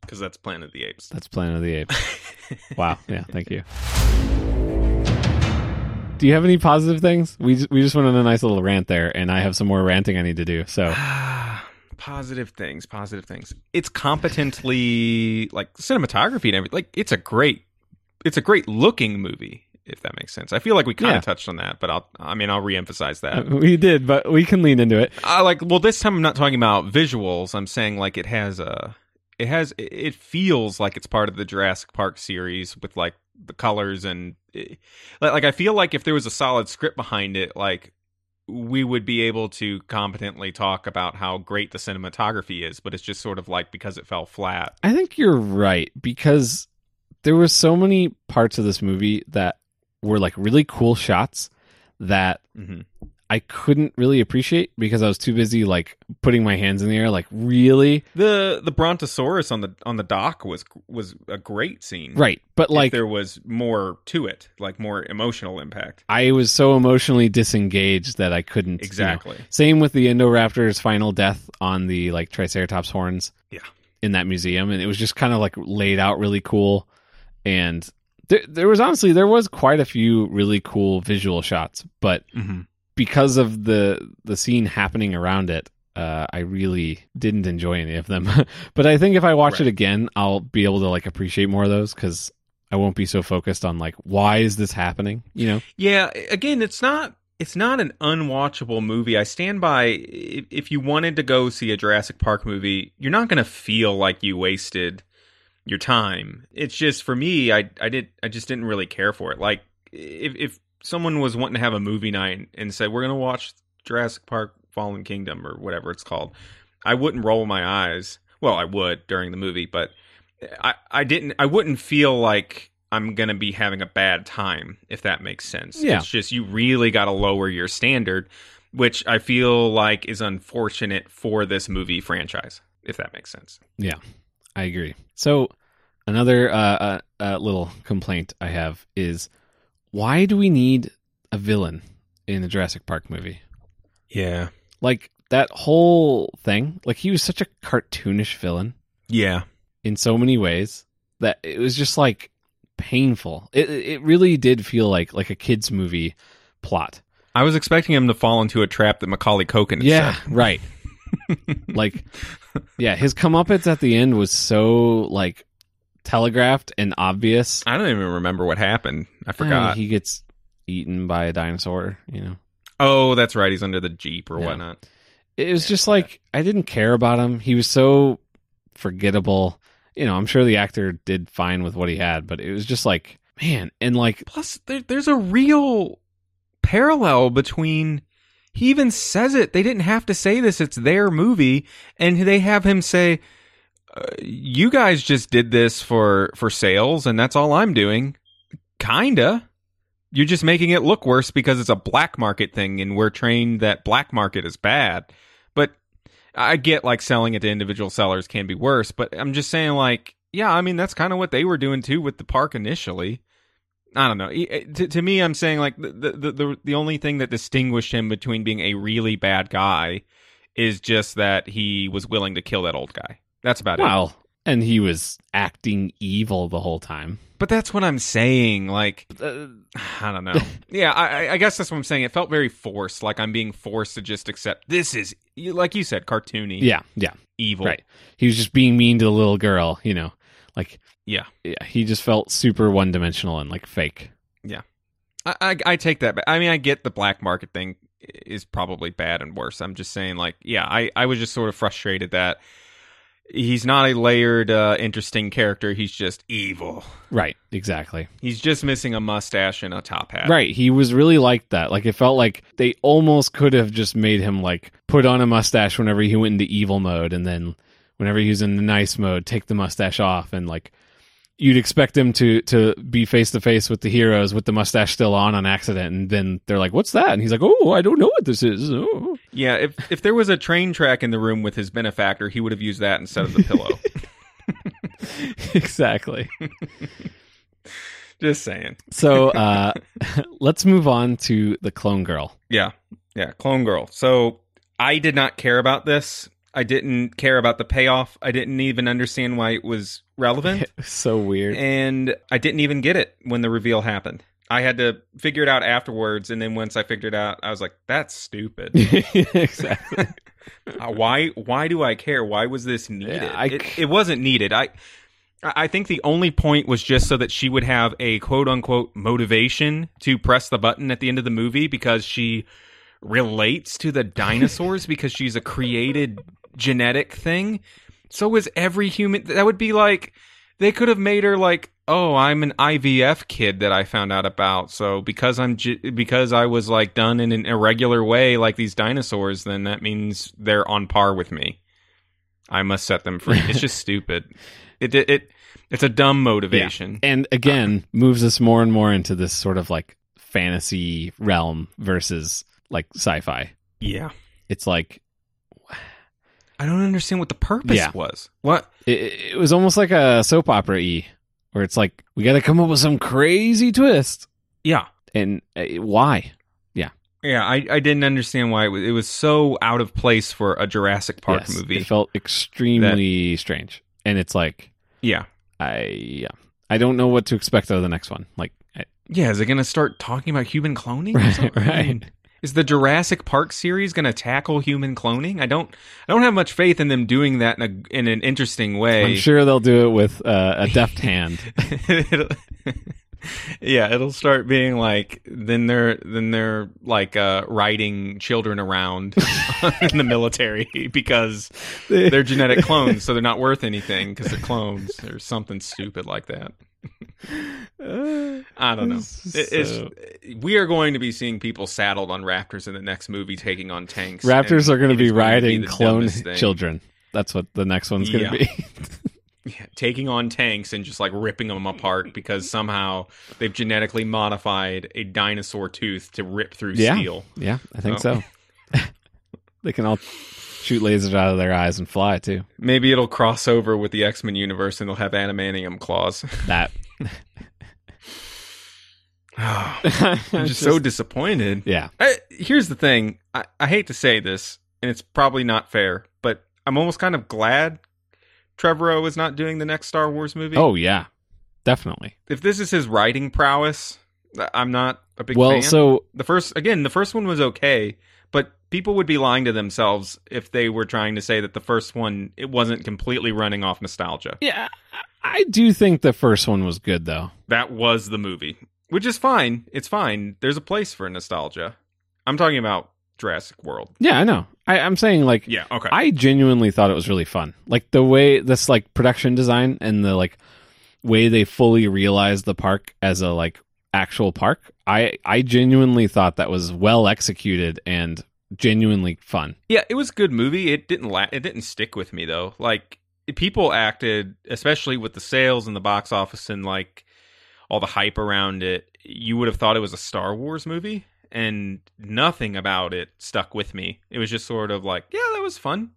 Because that's Planet of the Apes. That's Planet of the Apes. wow. Yeah. Thank you. Do you have any positive things? We just, we just went on a nice little rant there, and I have some more ranting I need to do. So positive things, positive things. It's competently like cinematography and everything. Like it's a great, it's a great looking movie. If that makes sense, I feel like we kind of Yeah. touched on that, but I'll, I mean, I'll reemphasize that. Uh, we did, but we can lean into it. I like well this time I'm not talking about visuals. I'm saying like it has a it has it feels like it's part of the Jurassic Park series with like the colors and it, like like I feel like if there was a solid script behind it like we would be able to competently talk about how great the cinematography is, but it's just sort of like because it fell flat. I think you're right because there were so many parts of this movie that were like really cool shots that hmm I couldn't really appreciate because I was too busy like putting my hands in the air like really The the Brontosaurus on the on the dock was was a great scene. right but like there was more to it, like more emotional impact. I was so emotionally disengaged that I couldn't you know. Exactly. Same with the Indoraptor's final death on the like Triceratops horns. Yeah. In that museum, and it was just kind of like laid out really cool, and there, there was honestly there was quite a few really cool visual shots, but Mm-hmm. Because of the the scene happening around it, uh, I really didn't enjoy any of them. but I think if I watch Right. it again, I'll be able to like appreciate more of those because I won't be so focused on like why is this happening, you know? Yeah, again, it's not it's not an unwatchable movie. I stand by if, if you wanted to go see a Jurassic Park movie, you're not going to feel like you wasted your time. It's just for me, I I did I just didn't really care for it. Like if if someone was wanting to have a movie night and said we're going to watch Jurassic Park Fallen Kingdom or whatever it's called, I wouldn't roll my eyes. Well, I would during the movie, but I I didn't I wouldn't feel like I'm going to be having a bad time if that makes sense. Yeah. It's just you really got to lower your standard, which I feel like is unfortunate for this movie franchise, if that makes sense. Yeah. I agree. So another uh, uh, uh, little complaint I have is why do we need a villain in a Jurassic Park movie? Yeah. Like that whole thing, like he was such a cartoonish villain Yeah. in so many ways that it was just like painful. It it really did feel like like a kids movie plot. I was expecting him to fall into a trap that Macaulay Culkin Yeah, set. right. like yeah, his comeuppance at the end was so like telegraphed and obvious. I don't even remember what happened. I Uh, forgot. he gets eaten by a dinosaur, you know. oh, that's right. He's under the Jeep or Yeah. whatnot. It was just like I didn't care about him. He was so forgettable. you know, I'm sure the actor did fine with what he had, but it was just like, man, and like, Plus, there, there's a real parallel between. He even says it. They didn't have to say this. It's their movie, and they have him say, uh, "You guys just did this for for sales, and that's all I'm doing." Kinda. You're just making it look worse because it's a black market thing, and we're trained that black market is bad. But I get like selling it to individual sellers can be worse. But I'm just saying, like, yeah, I mean that's kind of what they were doing too with the park initially. I don't know. To, to me, I'm saying like the, the the the only thing that distinguished him between being a really bad guy is just that he was willing to kill that old guy. That's about it. well, and he was acting evil the whole time. But that's what I'm saying. Like, Uh, I don't know. yeah, I, I- guess that's what I'm saying. It felt very forced. Like I'm being forced to just accept this is, like you said, cartoony, yeah, yeah, evil. right. He was just being mean to the little girl, you know, like, Yeah. yeah. He just felt super one dimensional and like fake. I, I I take that. But I mean, I get the black market thing is probably bad and worse. I'm just saying, like, yeah, I I was just sort of frustrated that he's not a layered, uh, interesting character. He's just evil. Right, exactly. He's just missing a mustache and a top hat. Right. He was really like that. Like it felt like they almost could have just made him like put on a mustache whenever he went into evil mode and then whenever he was in the nice mode, take the mustache off and like you'd expect him to to be face to face with the heroes with the mustache still on on accident and then they're like, "What's that?" And he's like, "Oh, I don't know what this is." Oh. Yeah. If if there was a train track in the room with his benefactor, he would have used that instead of the pillow. exactly. just saying. So, uh let's move on to the clone girl. Yeah. Yeah. Clone Girl. So I did not care about this. I didn't care about the payoff. I didn't even understand why it was relevant. so weird. and I didn't even get it when the reveal happened. I had to figure it out afterwards, and then once I figured it out, I was like, "That's stupid. exactly. Uh, why? Why do I care? Why was this needed? Yeah, I- it, it wasn't needed. I, I think the only point was just so that she would have a quote unquote motivation to press the button at the end of the movie because she relates to the dinosaurs because she's a created genetic thing. So is every human. That would be like they could have made her like, oh, I'm an IVF kid that I found out about. So because I'm ge- because I was like done in an irregular way, like these dinosaurs, then that means they're on par with me. I must set them free. It's just stupid. It, it it it's a dumb motivation. and again moves us more and more into this sort of like fantasy realm versus like sci-fi Yeah. it's like I don't understand what the purpose Yeah. was. What? it, it was almost like a soap opera e where it's like we got to come up with some crazy twist Yeah. and uh, why Yeah, Yeah, I, I didn't understand why it was, it was so out of place for a Jurassic Park Yes, movie. it felt extremely strange and it's like yeah. i yeah i don't know what to expect out of the next one like I, Yeah, is it going to start talking about human cloning? or Right, something? I right. Is the Jurassic Park series going to tackle human cloning? I don't I don't have much faith in them doing that in a in an interesting way. i'm sure they'll do it with uh, a deft hand It'll- yeah, it'll start being like then they're then they're like uh riding children around in the military because they're genetic clones, so they're not worth anything because they're clones or something stupid like that. I don't know. It- So- we are going to be seeing people saddled on raptors in the next movie taking on tanks. Raptors are going to be riding clone children. That's what the next one's going to Yeah. be. Yeah, taking on tanks and just like ripping them apart because somehow they've genetically modified a dinosaur tooth to rip through Yeah. steel. yeah, I think Oh. so. they can all shoot lasers out of their eyes and fly too. Maybe it'll cross over with the X Men universe and they'll have adamantium claws. That I'm I'm just, so disappointed. yeah. I, here's the thing I, I hate to say this, and it's probably not fair, but I'm almost kind of glad Trevorrow is not doing the next Star Wars movie. Oh yeah, definitely. If this is his writing prowess, I'm not a big well, fan. so the first again the first one was okay but people would be lying to themselves if they were trying to say that the first one it wasn't completely running off nostalgia yeah, I do think the first one was good though. that was the movie which is fine it's fine there's a place for nostalgia i'm talking about Jurassic World. Yeah, I know. I, I'm saying like Yeah, okay. I genuinely thought it was really fun. Like the way this like production design and the like way they fully realized the park as a like actual park. I I genuinely thought that was well executed and genuinely fun. Yeah, it was a good movie. It didn't la- it didn't stick with me though. Like people acted, especially with the sales and the box office and like all the hype around it, you would have thought it was a Star Wars movie and nothing about it stuck with me. It was just sort of like, yeah, that was fun.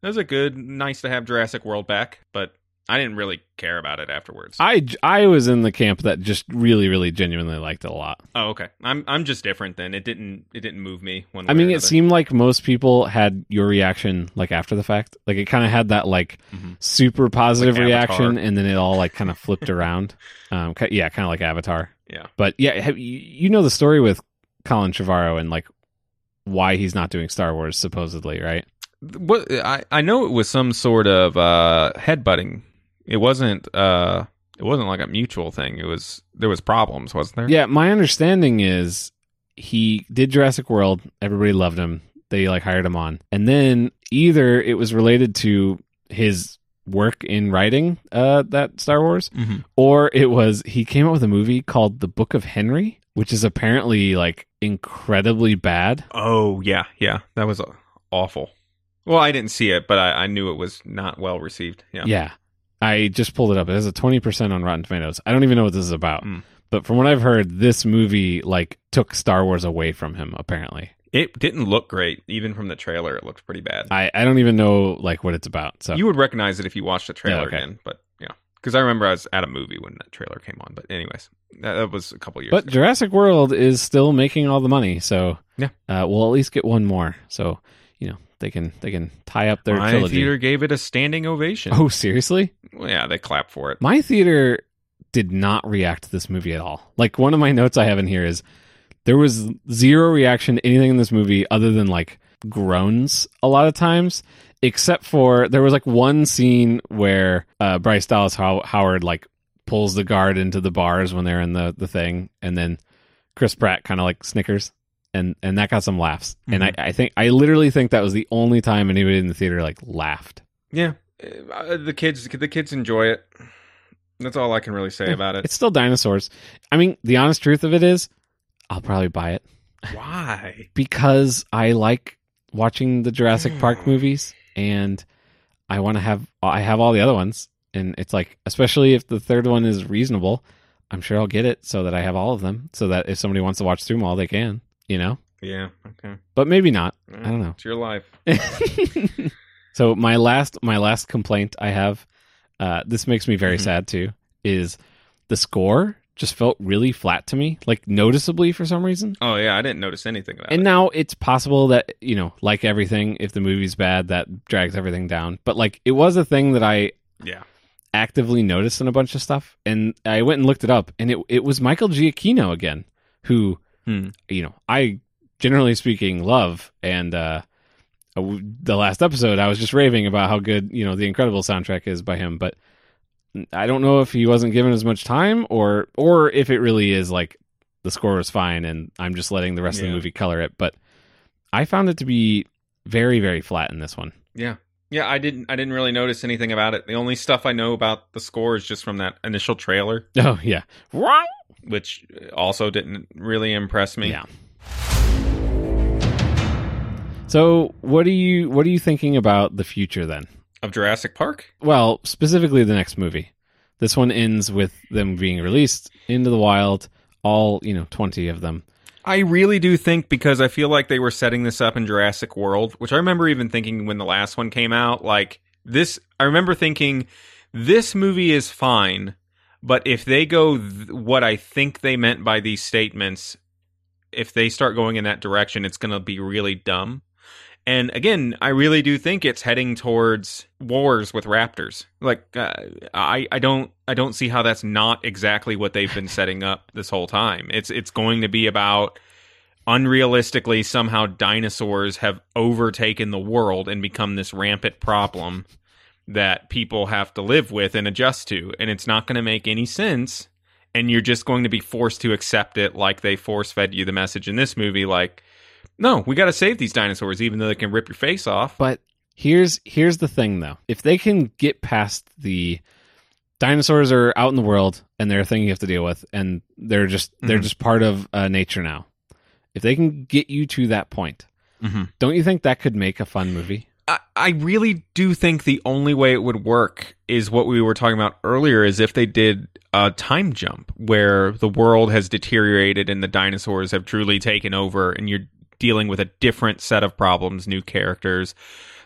That was a good nice to have Jurassic World back, but I didn't really care about it afterwards. I I was in the camp that just really really genuinely liked it a lot. oh, okay. I'm I'm just different then. It didn't it didn't move me one I mean, it seemed like most people had your reaction like after the fact. Like it kind of had that like Mhm. super positive Like reaction, and then it all like kind of flipped around. Um, yeah, kind of like Avatar. Yeah. But yeah, have, you, you know the story with Colin Trevorrow and like why he's not doing Star Wars supposedly, right? what I, I know it was some sort of uh headbutting. It wasn't uh it wasn't like a mutual thing. It was there was problems, wasn't there? Yeah, my understanding is he did Jurassic World. Everybody loved him. They like hired him on, and then either it was related to his work in writing uh, that Star Wars, Mhm. or it was he came up with a movie called The Book of Henry, which is apparently like incredibly bad. Oh yeah, yeah. That was awful. Well, I didn't see it, but I, I knew it was not well received. Yeah. Yeah. I just pulled it up. It has a 20% on Rotten Tomatoes. I don't even know what this is about. Mm. But from what I've heard, this movie like took Star Wars away from him apparently. It didn't look great, even from the trailer. It looked pretty bad. I, I don't even know like what it's about. So You would recognize it if you watched the trailer Yeah, okay. again, but yeah, because I remember I was at a movie when that trailer came on. But anyways, that, that was a couple years. But ago. Jurassic World is still making all the money, so Yeah. uh, we'll at least get one more. So you know they can they can tie up their my trilogy. theater gave it a standing ovation. Oh, seriously? Well, yeah, they clapped for it. My theater did not react to this movie at all. Like one of my notes I have in here is there was zero reaction to anything in this movie other than like groans a lot of times, except for there was like one scene where uh, Bryce Dallas How- Howard like pulls the guard into the bars when they're in the the thing, and then Chris Pratt kind of like snickers. And, and that got some laughs, and I, I think I literally think that was the only time anybody in the theater like laughed. Yeah, uh, the kids the kids enjoy it. That's all I can really say about it. It's still dinosaurs. I mean, the honest truth of it is, I'll probably buy it Why? because I like watching the Jurassic Park movies, and I want to have I have all the other ones, and it's like, especially if the third one is reasonable, I'm sure I'll get it so that I have all of them, so that if somebody wants to watch through them all, they can, you know. Yeah. Okay. But maybe not. I don't know. It's your life. so my last my last complaint I have, uh, this makes me very Mhm. sad too, is the score just felt really flat to me, like noticeably for some reason. Oh yeah, I didn't notice anything about And it. now it's possible that you know, like everything, if the movie's bad, that drags everything down. But like, it was a thing that I Yeah. actively noticed in a bunch of stuff, and I went and looked it up, and it it was Michael Giacchino again, who Hmm. you know I generally speaking love, and uh, uh, the last episode I was just raving about how good you know the incredible soundtrack is by him, but I don't know if he wasn't given as much time or or if it really is like the score was fine and I'm just letting the rest of the movie color it, but I found it to be very very flat in this one. Yeah. Yeah, I didn't I didn't really notice anything about it. The only stuff I know about the score is just from that initial trailer, Oh yeah, which also didn't really impress me. Yeah. So what are you what are you thinking about the future then? Of Jurassic Park? Well, specifically the next movie. This one ends with them being released into the wild, all, you know, 20 of them. I really do think because I feel like they were setting this up in Jurassic World, which I remember even thinking when the last one came out, like this I remember thinking this movie is fine, but if they go th- what I think they meant by these statements, if they start going in that direction, it's going to be really dumb. And again, I really do think it's heading towards wars with raptors. Like uh, I, I don't, I don't see how that's not exactly what they've been setting up this whole time. It's, it's going to be about unrealistically somehow dinosaurs have overtaken the world and become this rampant problem that people have to live with and adjust to, and it's not going to make any sense. And you're just going to be forced to accept it, like they force fed you the message in this movie, like no, we got to save these dinosaurs, even though they can rip your face off. But here's here's the thing though. If they can get past the dinosaurs are out in the world and they're a thing you have to deal with and they're just they're Mhm. just part of uh, nature now. If they can get you to that point, Mhm. don't you think that could make a fun movie? I, really do think the only way it would work is what we were talking about earlier is if they did a time jump where the world has deteriorated and the dinosaurs have truly taken over and you're dealing with a different set of problems, new characters.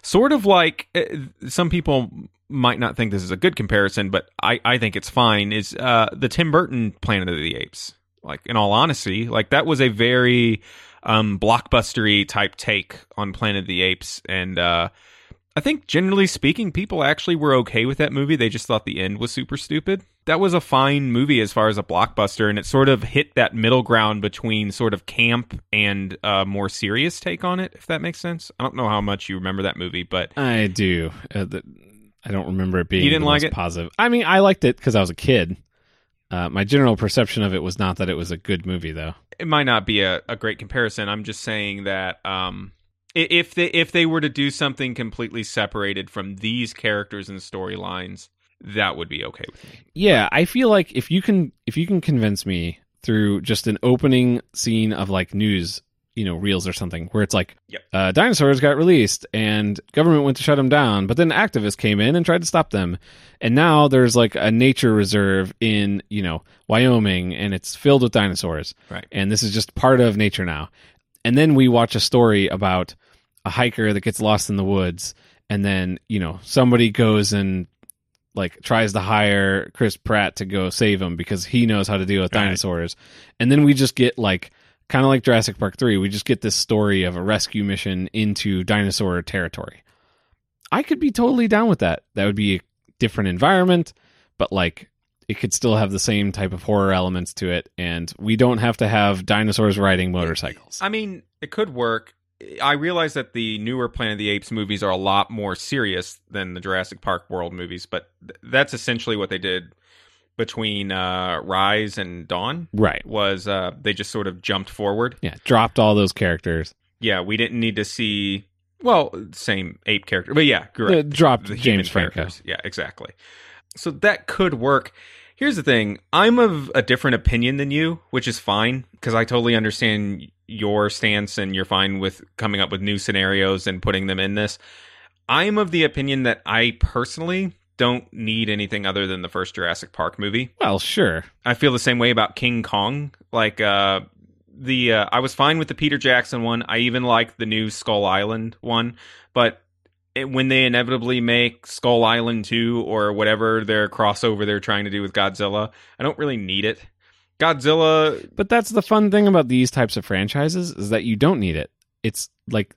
Sort of like uh, some people might not think this is a good comparison, but I, I think it's fine. Is uh, the Tim Burton Planet of the Apes? Like, in all honesty, like that was a very um, blockbustery type take on Planet of the Apes, and uh, I think generally speaking, people actually were okay with that movie. They just thought the end was super stupid. That was a fine movie as far as a blockbuster, and it sort of hit that middle ground between sort of camp and a more serious take on it, if that makes sense. I don't know how much you remember that movie, but I do. Uh, the, I don't remember it being You didn't like it? positive. I mean, I liked it because I was a kid. Uh, my general perception of it was not that it was a good movie, though. it might not be a, a great comparison. I'm just saying that um, if they if they were to do something completely separated from these characters and storylines, that would be okay with me. Yeah, I feel like if you can if you can convince me through just an opening scene of like news, you know, reels or something, where it's like, Yep. uh, dinosaurs got released and government went to shut them down, but then activists came in and tried to stop them, and now there's like a nature reserve in you know Wyoming, and it's filled with dinosaurs, Right. and this is just part of nature now. And then we watch a story about a hiker that gets lost in the woods, and then you know somebody goes and like tries to hire Chris Pratt to go save him because he knows how to deal with dinosaurs. And then we just get like kind of like Jurassic Park 3, we just get this story of a rescue mission into dinosaur territory. I could be totally down with that. That would be a different environment, but like it could still have the same type of horror elements to it and we don't have to have dinosaurs riding motorcycles. I mean, it could work. I realize that the newer Planet of the Apes movies are a lot more serious than the Jurassic Park World movies, but th- that's essentially what they did between uh, Rise and Dawn. Right. Was uh, they just sort of jumped forward? Yeah, dropped all those characters. Yeah, we didn't need to see. Well, same ape character, but yeah, Uh, correct. dropped The human James Franco. characters. Yeah, exactly. So that could work. Here's the thing: I'm of a different opinion than you, which is fine because I totally understand your stance and you're fine with coming up with new scenarios and putting them in this. I'm of the opinion that I personally don't need anything other than the first Jurassic Park movie. Well, sure. I feel the same way about King Kong. Like uh the uh, I was fine with the Peter Jackson one. I even like the new Skull Island one, but it, when they inevitably make Skull Island 2 or whatever their crossover they're trying to do with Godzilla, I don't really need it. Godzilla But that's the fun thing about these types of franchises is that you don't need it. It's like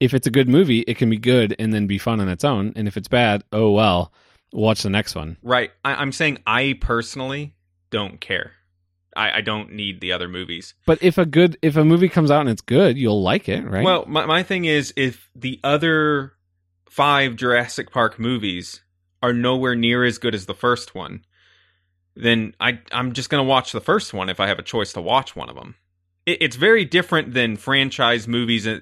if it's a good movie, it can be good and then be fun on its own. And if it's bad, oh well, watch the next one. Right. I, I'm saying I personally don't care. I, I don't need the other movies. But if a good if a movie comes out and it's good, you'll like it, right? Well, my, my thing is if the other five Jurassic Park movies are nowhere near as good as the first one, then I I'm just gonna watch the first one if I have a choice to watch one of them. It, it's very different than franchise movies. Uh,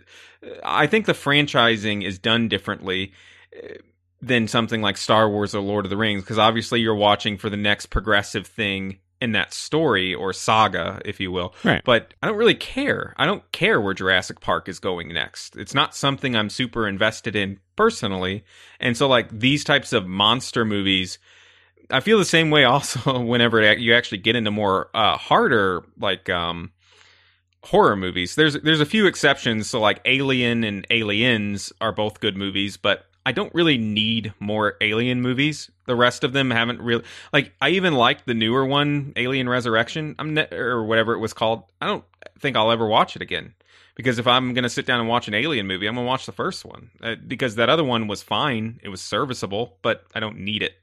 I think the franchising is done differently uh, than something like Star Wars or Lord of the Rings because obviously you're watching for the next progressive thing in that story or saga, if you will. Right. But I don't really care. I don't care where Jurassic Park is going next. It's not something I'm super invested in personally. And so, like, these types of monster movies, I feel the same way also whenever you actually get into more uh, harder, like, um, horror movies. There's there's a few exceptions. So like Alien and Aliens are both good movies, but I don't really need more Alien movies. The rest of them haven't really like. I even like the newer one, Alien Resurrection. I'm ne- or whatever it was called. I don't think I'll ever watch it again because if I'm gonna sit down and watch an Alien movie, I'm gonna watch the first one uh, because that other one was fine. It was serviceable, but I don't need it.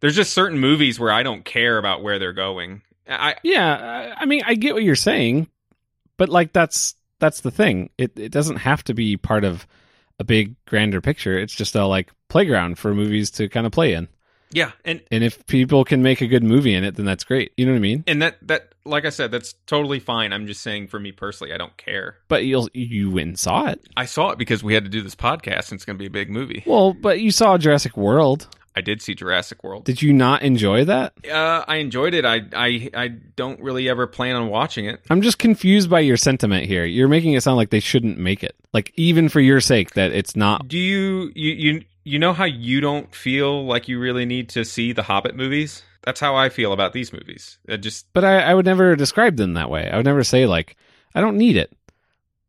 There's just certain movies where I don't care about where they're going. I yeah, I mean, I get what you're saying, but like that's that's the thing. It it doesn't have to be part of a big grander picture. It's just a like playground for movies to kind of play in. yeah, and And if people can make a good movie in it, then that's great. You know what I mean? and that that like I said, that's totally fine. I'm just saying, for me personally, I don't care. But you'll you went and saw it. I saw it because we had to do this podcast, and it's going to be a big movie. Well, but you saw Jurassic World. I did see Jurassic World. Did you not enjoy that? Uh, I enjoyed it. I, I I don't really ever plan on watching it. I'm just confused by your sentiment here. You're making it sound like they shouldn't make it. Like even for your sake that it's not Do you you you you know how you don't feel like you really need to see the Hobbit movies? That's how I feel about these movies. It just but I, I would never describe them that way. I would never say like I don't need it.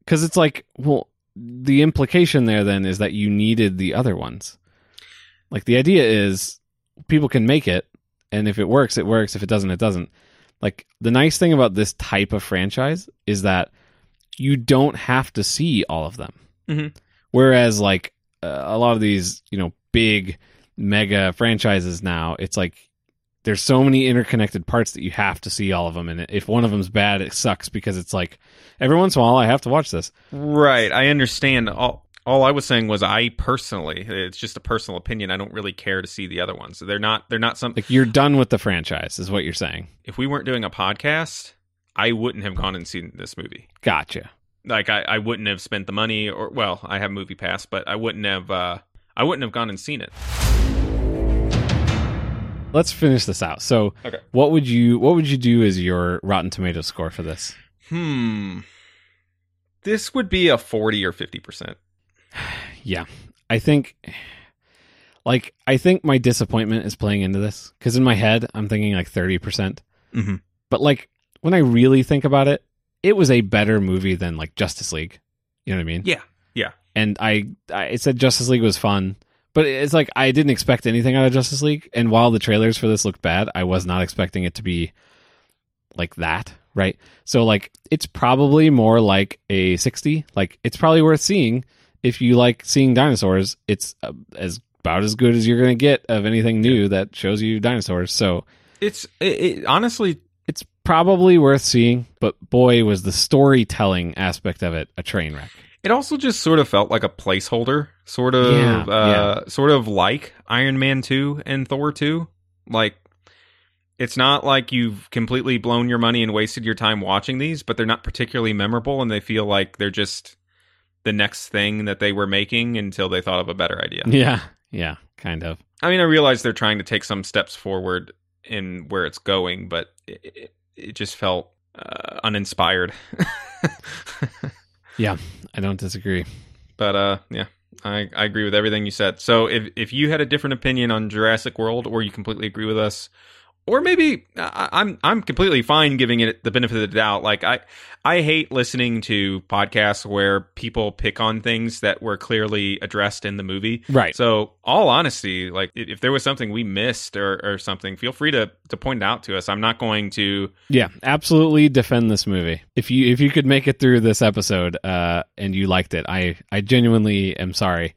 Cuz it's like, well, the implication there then is that you needed the other ones. Like the idea is people can make it and if it works it works, if it doesn't it doesn't. Like the nice thing about this type of franchise is that you don't have to see all of them. Mhm. Whereas like uh, a lot of these, you know, big mega franchises now, it's like there's so many interconnected parts that you have to see all of them and if one of them's bad it sucks because it's like every once in a while I have to watch this. right. I understand. All all I was saying was I personally, it's just a personal opinion. I don't really care to see the other ones. They're not they're not something. Like you're done with the franchise is what you're saying. If we weren't doing a podcast, I wouldn't have gone and seen this movie. Gotcha. Like I, I wouldn't have spent the money, or well, I have Movie Pass, but I wouldn't have. uh I wouldn't have gone and seen it. Let's finish this out. So, Okay. what would you what would you do as your Rotten Tomatoes score for this? Hmm. This would be a forty or fifty percent. Yeah. I think like I think my disappointment is playing into this cuz in my head I'm thinking like 30%. Mhm. But like when I really think about it, it was a better movie than like Justice League. You know what I mean? Yeah. Yeah. And I I said Justice League was fun, but it's like I didn't expect anything out of Justice League and while the trailers for this looked bad, I was not expecting it to be like that, right? So like it's probably more like a 60. Like it's probably worth seeing if you like seeing dinosaurs. It's uh, as about as good as you're going to get of anything new that shows you dinosaurs. So It's it, it, honestly it's probably worth seeing, but boy was the storytelling aspect of it a train wreck. It also just sort of felt like a placeholder, sort of, Yeah, uh, sort of like Iron Man two and Thor two. Like, it's not like you've completely blown your money and wasted your time watching these, but they're not particularly memorable, and they feel like they're just the next thing that they were making until they thought of a better idea. Yeah, yeah, kind of. I mean, I realize they're trying to take some steps forward in where it's going, but it, it, just felt uh, uninspired. Yeah, I don't disagree. But uh, yeah, I, I agree with everything you said. So if if you had a different opinion on Jurassic World, or you completely agree with us, or maybe I, I'm I'm completely fine giving it the benefit of the doubt. Like I I hate listening to podcasts where people pick on things that were clearly addressed in the movie. Right. So all honesty, like if there was something we missed or, or something, feel free to to point it out to us. I'm not going to. Yeah, absolutely defend this movie. If you if you could make it through this episode uh and you liked it, I I genuinely am sorry.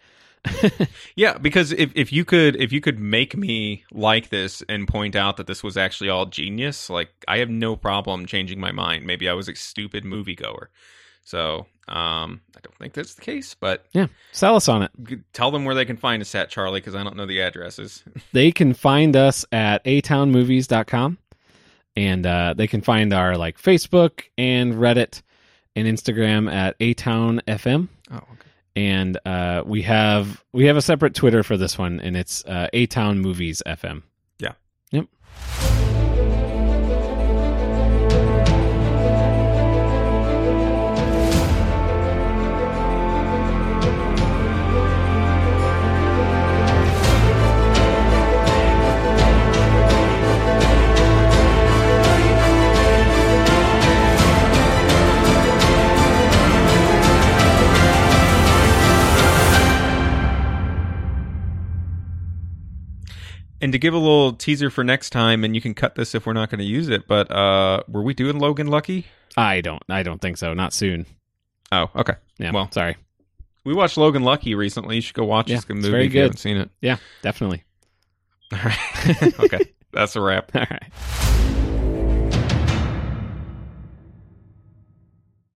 Yeah, because if, if you could if you could make me like this and point out that this was actually all genius, like I have no problem changing my mind. Maybe I was a stupid moviegoer. So um, I don't think that's the case, but Yeah, sell us on it. tell them where they can find us at, Charlie, because I don't know the addresses. They can find us at atownmovies.com and uh they can find our like Facebook and Reddit and Instagram at atownfm Oh, okay. And uh we have we have a separate Twitter for this one and it's uh Town movies fm. And to give a little teaser for next time, and you can cut this if we're not going to use it, but uh, were we doing Logan Lucky? I don't I don't think so. Not soon. Oh, okay. Yeah. Well, sorry. We watched Logan Lucky recently. You should go watch Yeah, this good movie very if you good. haven't seen it. Yeah, definitely. All right. okay. That's a wrap. All right.